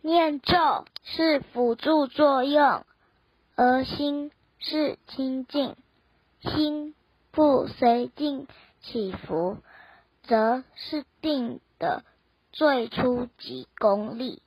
念咒是辅助作用，而心是清净。心不随境起伏，则是定的最初级功力。